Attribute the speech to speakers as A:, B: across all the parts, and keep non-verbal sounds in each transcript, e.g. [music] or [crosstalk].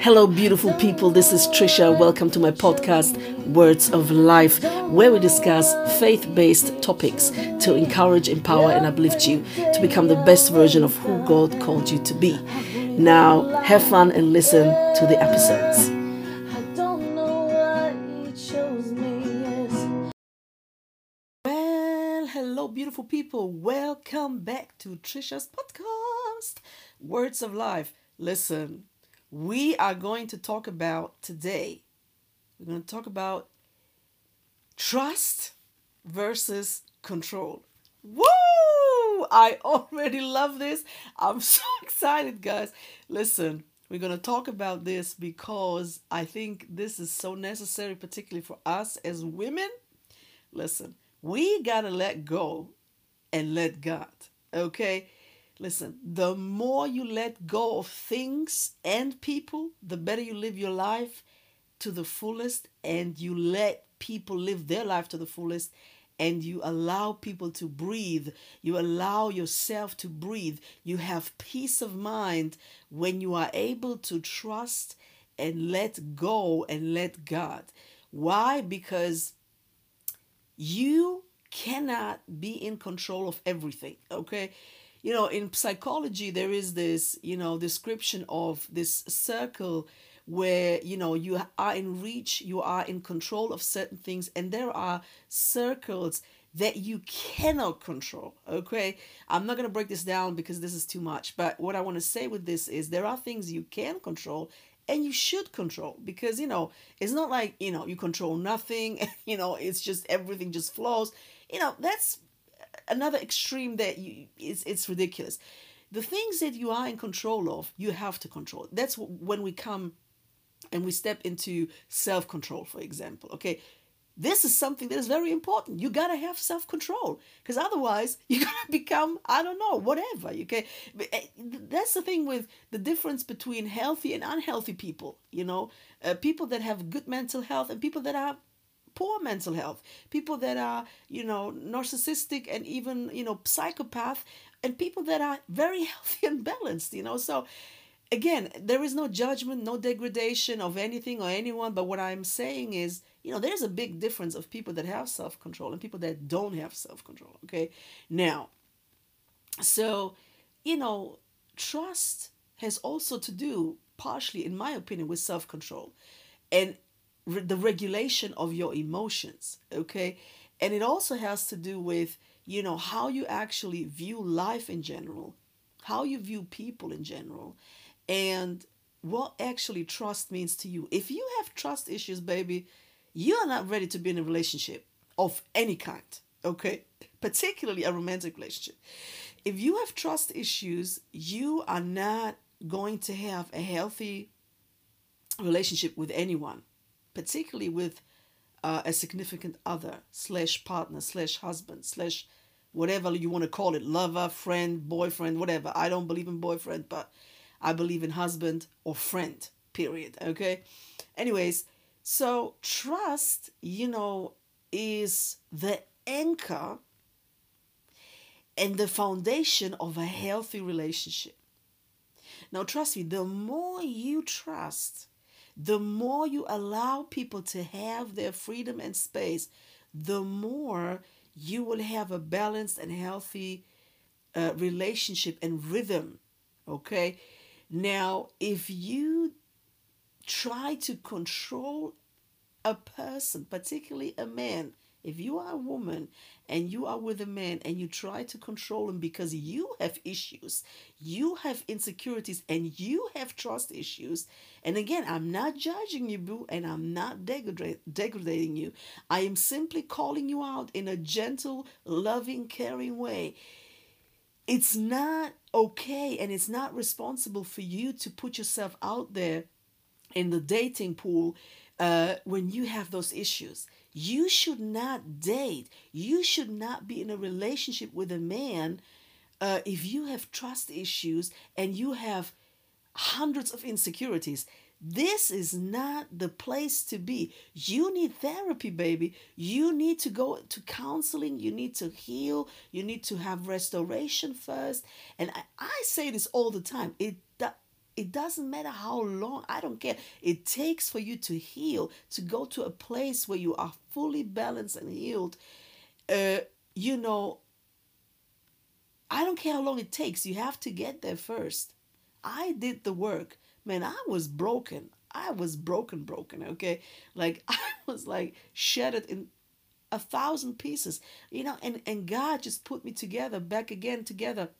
A: Hello, beautiful people. This is Trisha. Welcome to my podcast, Words of Life, where we discuss faith based topics to encourage, empower, and uplift you to become the best version of who God called you to be. Now, have fun and listen to the episodes. Well, hello, beautiful people. Welcome back to Trisha's podcast, Words of Life. Listen, we are going to talk about today, we're going to talk about trust versus control. Woo! I [laughs] already love this. I'm so [laughs] excited, guys. Listen, we're going to talk about this because I think this is so necessary, particularly for us as women. Listen, we got to let go and let God, okay? Listen, the more you let go of things and people, the better you live your life to the fullest and you let people live their life to the fullest and you allow people to breathe. You allow yourself to breathe. You have peace of mind when you are able to trust and let go and let God. Why? Because you cannot be in control of everything, okay? You know in psychology there is this you know description of this circle where you know you are in reach you are in control of certain things and there are circles that you cannot control okay? I'm not going to break this down because this is too much but what i want to say with this is there are things you can control and you should control because you know it's not like you know you control nothing [laughs] you know it's just everything just flows. You know that's another extreme that you it's it's ridiculous. The things that you are in control of, you have to control. That's when we come and we step into self control, for example. Okay, this is something that is very important. You gotta have self control because otherwise [laughs] you're gonna become I don't know whatever. Okay, eh, that's the thing with the difference between healthy and unhealthy people. You know, uh, people that have good mental health and people that are poor mental health, people that are, you know, narcissistic and even, you know, psychopath, and people that are very [laughs] healthy and balanced, you know. So, again, there is no judgment, no degradation of anything or anyone, but what I'm saying is, you know, there's a big difference of people that have self control and people that don't have self control, okay? Now, so, you know, trust has also to do, partially, in my opinion, with self control. And re- the regulation of your emotions, okay? And it also has to do with, you know, how you actually view life in general, how you view people in general, and what actually trust means to you. If you have trust issues, baby, you are not ready to be in a relationship of any kind, okay? Particularly a romantic relationship. If you have trust issues, you are not going to have a healthy relationship with anyone particularly with uh, a significant other slash partner slash husband slash whatever you want to call it lover friend boyfriend whatever. I don't believe in boyfriend but i believe in husband or friend period okay? Anyways so trust you know is the anchor and the foundation of a healthy relationship. Now trust me the more you trust the more you allow people to have their freedom and space, the more you will have a balanced and healthy uh, relationship and rhythm. Okay? Now, if you try to control a person, particularly a man, if you are a woman and you are with a man and you try to control him because you have issues, you have insecurities, and you have trust issues, and again, I'm not judging you, boo, and I'm not degrading you. I am simply calling you out in a gentle, loving, caring way. It's not okay and it's not responsible for you to put yourself out there in the dating pool uh, when you have those issues. You should not date. You should not be in a relationship with a man uh, if you have trust issues and you have hundreds of insecurities. This is not the place to be. You need therapy, baby. You need to go to counseling. You need to heal. You need to have restoration first. And I, I say this all the time. It it doesn't matter how long, I don't care. It takes for you to heal, to go to a place where you are fully balanced and healed. Uh, you know, I don't care how long it takes. You have to get there first. I did the work. Man, I was broken. I was broken, broken, okay? Like [laughs] I was like shattered in a thousand pieces, you know, and, and God just put me together, back again together,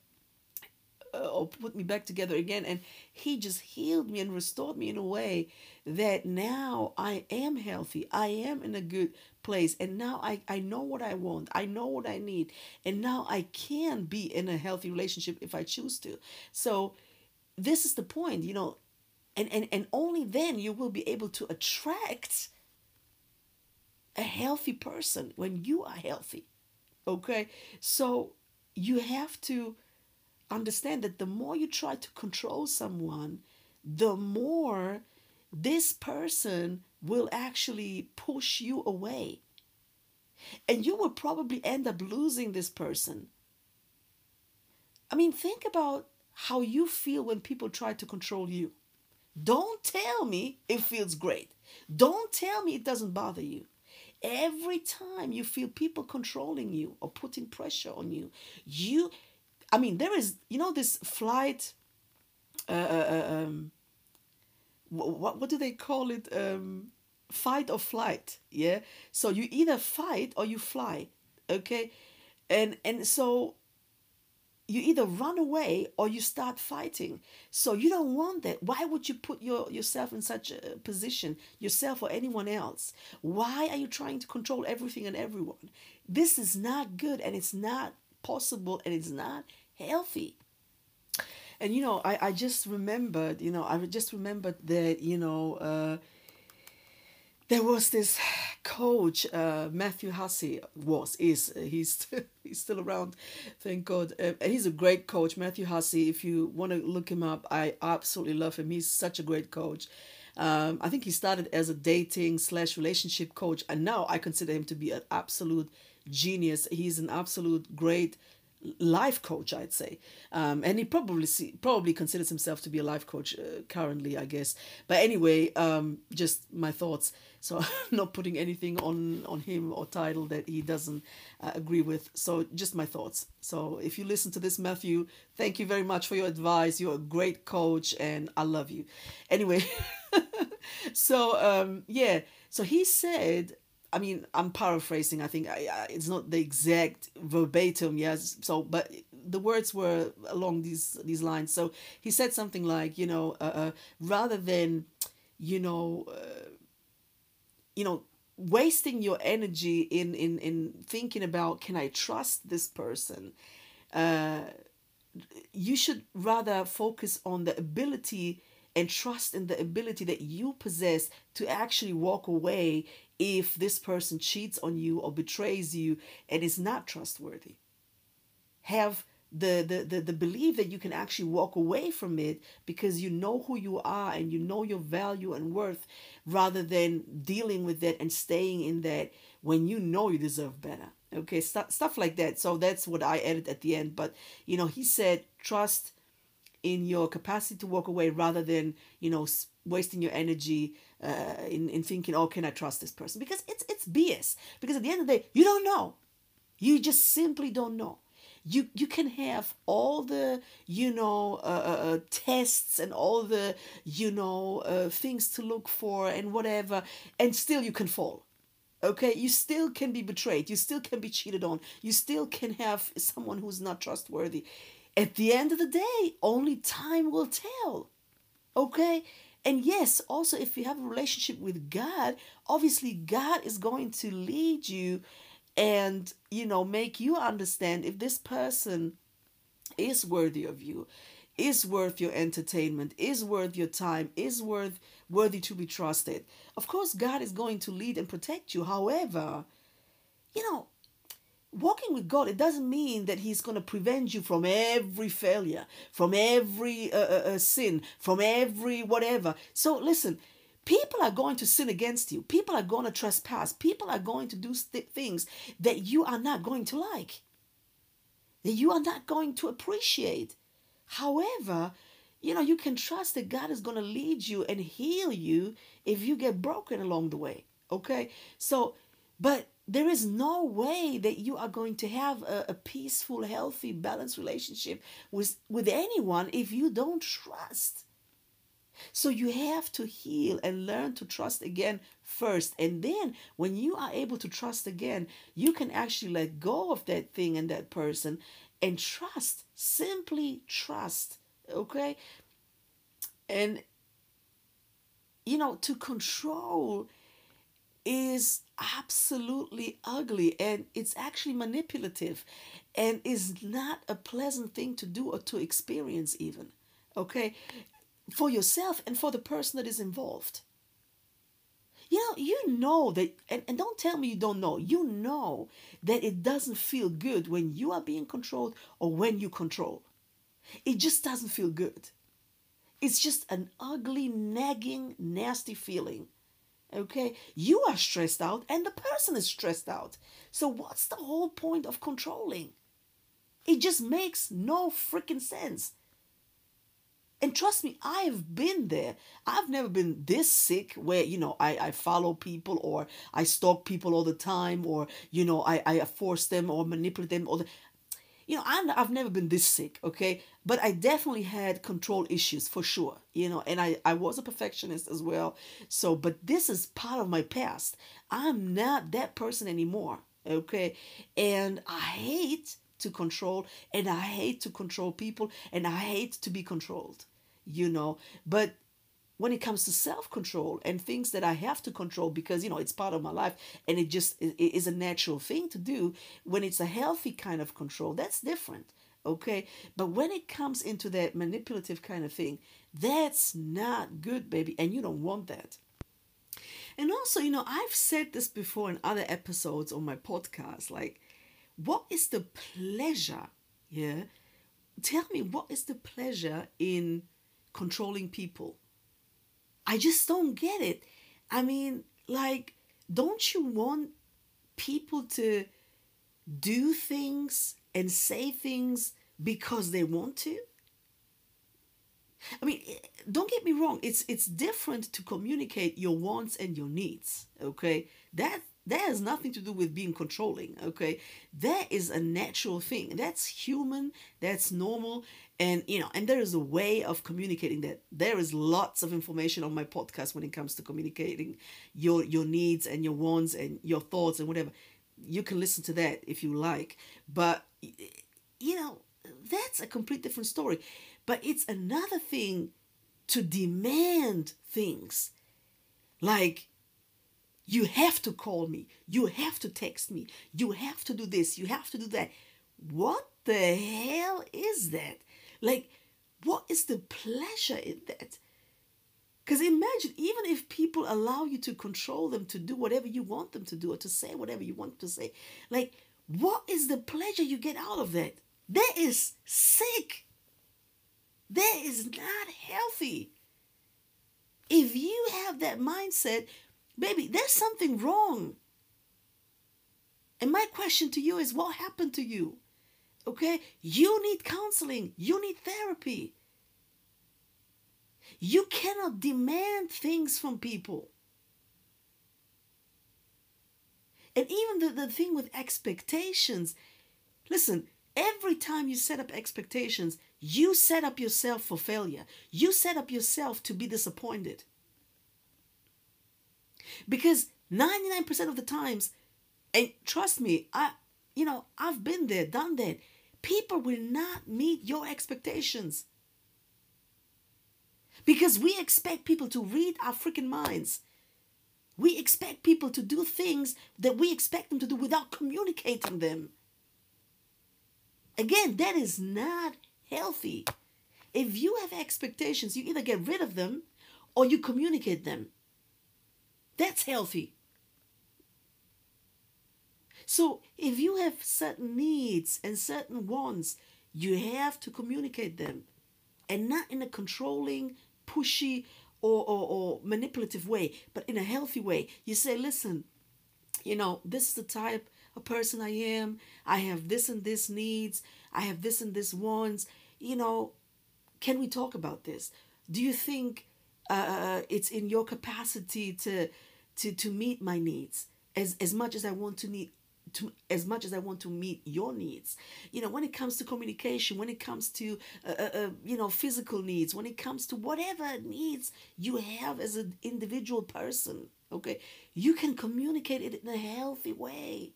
A: uh, or put me back together again. And He just healed me and restored me in a way that now I am healthy. I am in a good place. And now I, I know what I want. I know what I need. And now I can be in a healthy relationship if I choose to. So, this is the point, you know, and, and, and only then you will be able to attract a healthy person when you are healthy. Okay? So you have to understand that the more you try to control someone, the more this person will actually push you away. And you will probably end up losing this person. I mean, think about how you feel when people try to control you. Don't tell me it feels great. Don't tell me it doesn't bother you. Every time you feel people controlling you or putting pressure on you, you, I mean, there is, you know, this flight, uh, uh, uh um, what, what do they call it? Um, fight or flight. Yeah. So you either fight or you fly. Okay. And, and so you either run away or you start fighting. So you don't want that. Why would you put your, yourself in such a position, yourself or anyone else? Why are you trying to control everything and everyone? This is not good and it's not possible and it's not healthy. And you know, I, I just remembered, you know, I just remembered that, you know, uh, there was this coach uh, Matthew Hussey was is he's [laughs] still, he's still around thank God. Uh, and he's a great coach Matthew Hussey. If you want to look him up I absolutely love him. He's such a great coach. Um, I think he started as a dating slash relationship coach and now I consider him to be an absolute genius. He's an absolute great life coach i'd say. Um, and he probably see, probably considers himself to be a life coach uh, currently i guess. But anyway um, just my thoughts. So [laughs] not putting anything on on him or title that he doesn't uh, agree with. So just my thoughts. So if you listen to this matthew thank you very much for your advice. You're a great coach and i love you. Anyway [laughs] so um, yeah. So he said I mean, I'm paraphrasing. I think I, I, it's not the exact verbatim, yes. So, but the words were along these these lines. So he said something like, you know, uh, uh, rather than, you know, uh, you know, wasting your energy in in in thinking about can I trust this person, uh, you should rather focus on the ability and trust in the ability that you possess to actually walk away if this person cheats on you or betrays you and is not trustworthy. Have the, the, the, the belief that you can actually walk away from it because you know who you are and you know your value and worth rather than dealing with that and staying in that when you know you deserve better. Okay, stuff, stuff like that. So that's what I added at the end. But, you know, he said, trust in your capacity to walk away rather than, you know, wasting your energy uh, in, in thinking, oh, can I trust this person? Because it's, it's BS. Because at the end of the day, you don't know. You just simply don't know. You, you can have all the you know uh, uh, uh, tests and all the you know uh, things to look for and whatever and still you can fall okay you still can be betrayed you still can be cheated on you still can have someone who's not trustworthy at the end of the day only time will tell okay and yes, also, if you have a relationship with God, obviously God is going to lead you and, you know, make you understand if this person is worthy of you, is worth your entertainment, is worth your time, is worth worthy to be trusted. Of course, God is going to lead and protect you. However, you know, walking with God, it doesn't mean that He's going to prevent you from every failure, from every uh, uh, uh, sin, from every whatever. So listen, people are going to sin against you. People are going to trespass. People are going to do st- things that you are not going to like, that you are not going to appreciate. However, you know, you can trust that God is going to lead you and heal you if you get broken along the way. Okay? So, but there is no way that you are going to have a, a, peaceful, healthy, balanced relationship with, with anyone if you don't trust. So you have to heal and learn to trust again first. And then when you are able to trust again, you can actually let go of that thing and that person and trust. Simply trust. Okay? And you know, to control is absolutely ugly and it's actually manipulative and is not a pleasant thing to do or to experience even okay? For yourself and for the person that is involved. You know you know that and, and don't tell me you don't know. You know that it doesn't feel good when you are being controlled or when you control. It just doesn't feel good. It's just an ugly nagging nasty feeling Okay, you are stressed out and the person is stressed out. So, what's the whole point of controlling? It just makes no freaking sense. And trust me, I've been there. I've never been this sick where, you know, I, I follow people or I stalk people all the time or, you know, I, I force them or manipulate them. Or the, you know, I'm, I've never been this sick, okay? But I definitely had control issues for sure, you know, and I, I was a perfectionist as well. So, but this is part of my past. I'm not that person anymore, okay? And I hate to control and I hate to control people and I hate to be controlled, you know, but when it comes to self-control and things that I have to control because you know it's part of my life and it just it is a natural thing to do when it's a healthy kind of control that's different okay? But when it comes into that manipulative kind of thing that's not good baby and you don't want that. And also you know I've said this before in other episodes on my podcast like what is the pleasure yeah? Tell me what is the pleasure in controlling people I just don't get it. I mean, like, don't you want people to do things and say things because they want to? I mean, eh, don't get me wrong. It's it's different to communicate your wants and your needs. Okay, that that has nothing to do with being controlling. Okay, that is a natural thing. That's human. That's normal, and you know and there is a way of communicating that there is lots of information on my podcast when it comes to communicating your your needs and your wants and your thoughts and whatever you can listen to that if you like but you know that's a complete different story but it's another thing to demand things like you have to call me you have to text me you have to do this you have to do that what the hell is that like, what is the pleasure in that? Because imagine, even if people allow you to control them to do whatever you want them to do or to say whatever you want to say, like, what is the pleasure you get out of that? That is sick. That is not healthy. If you have that mindset, baby, there's something wrong. And my question to you is what happened to you? Okay? You need counseling, you need therapy. You cannot demand things from people. And even the, the thing with expectations listen, every time you set up expectations, you set up yourself for failure. You set up yourself to be disappointed. Because 99% of the times, and trust me, I you know, I've been there, done that. People will not meet your expectations. Because we expect people to read our freaking minds. We expect people to do things that we expect them to do without communicating them. Again, that is not healthy. If you have expectations, you either get rid of them or you communicate them. That's healthy. So if you have certain needs and certain wants, you have to communicate them and not in a controlling, pushy, or, or, or manipulative way, but in a healthy way. You say, listen, you know, this is the type of person I am. I have this and this needs. I have this and this wants. You know, can we talk about this? Do you think uh, it's in your capacity to to to meet my needs as as much as I want to need to as much as I want to meet your needs. You know, when it comes to communication, when it comes to uh, uh, uh, you know physical needs, when it comes to whatever needs you have as an individual person, okay, you can communicate it in a healthy way,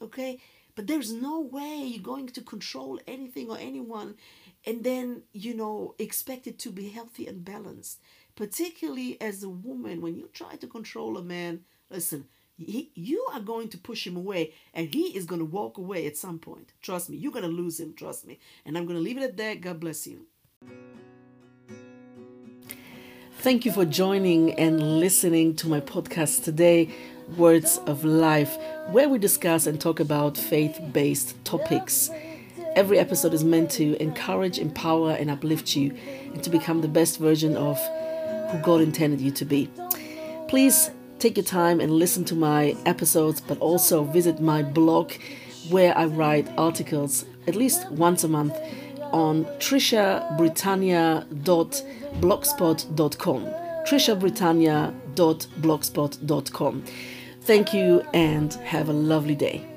A: okay. But there's no way you're going to control anything or anyone, and then you know expect it to be healthy and balanced. Particularly as a woman, when you try to control a man, listen he, you are going to push him away and he is going to walk away at some point. Trust me, you're going to lose him. Trust me. And I'm going to leave it at that. God bless you. Thank you for joining and listening to my podcast today, Words of Life, where we discuss and talk about faith based topics. Every episode is meant to encourage, empower, and uplift you and to become the best version of who God intended you to be. Please take your time and listen to my episodes, but also visit my blog where I write articles at least once a month on trishabritannia.blogspot.com. trishabritannia.blogspot.com. Thank you and have a lovely day.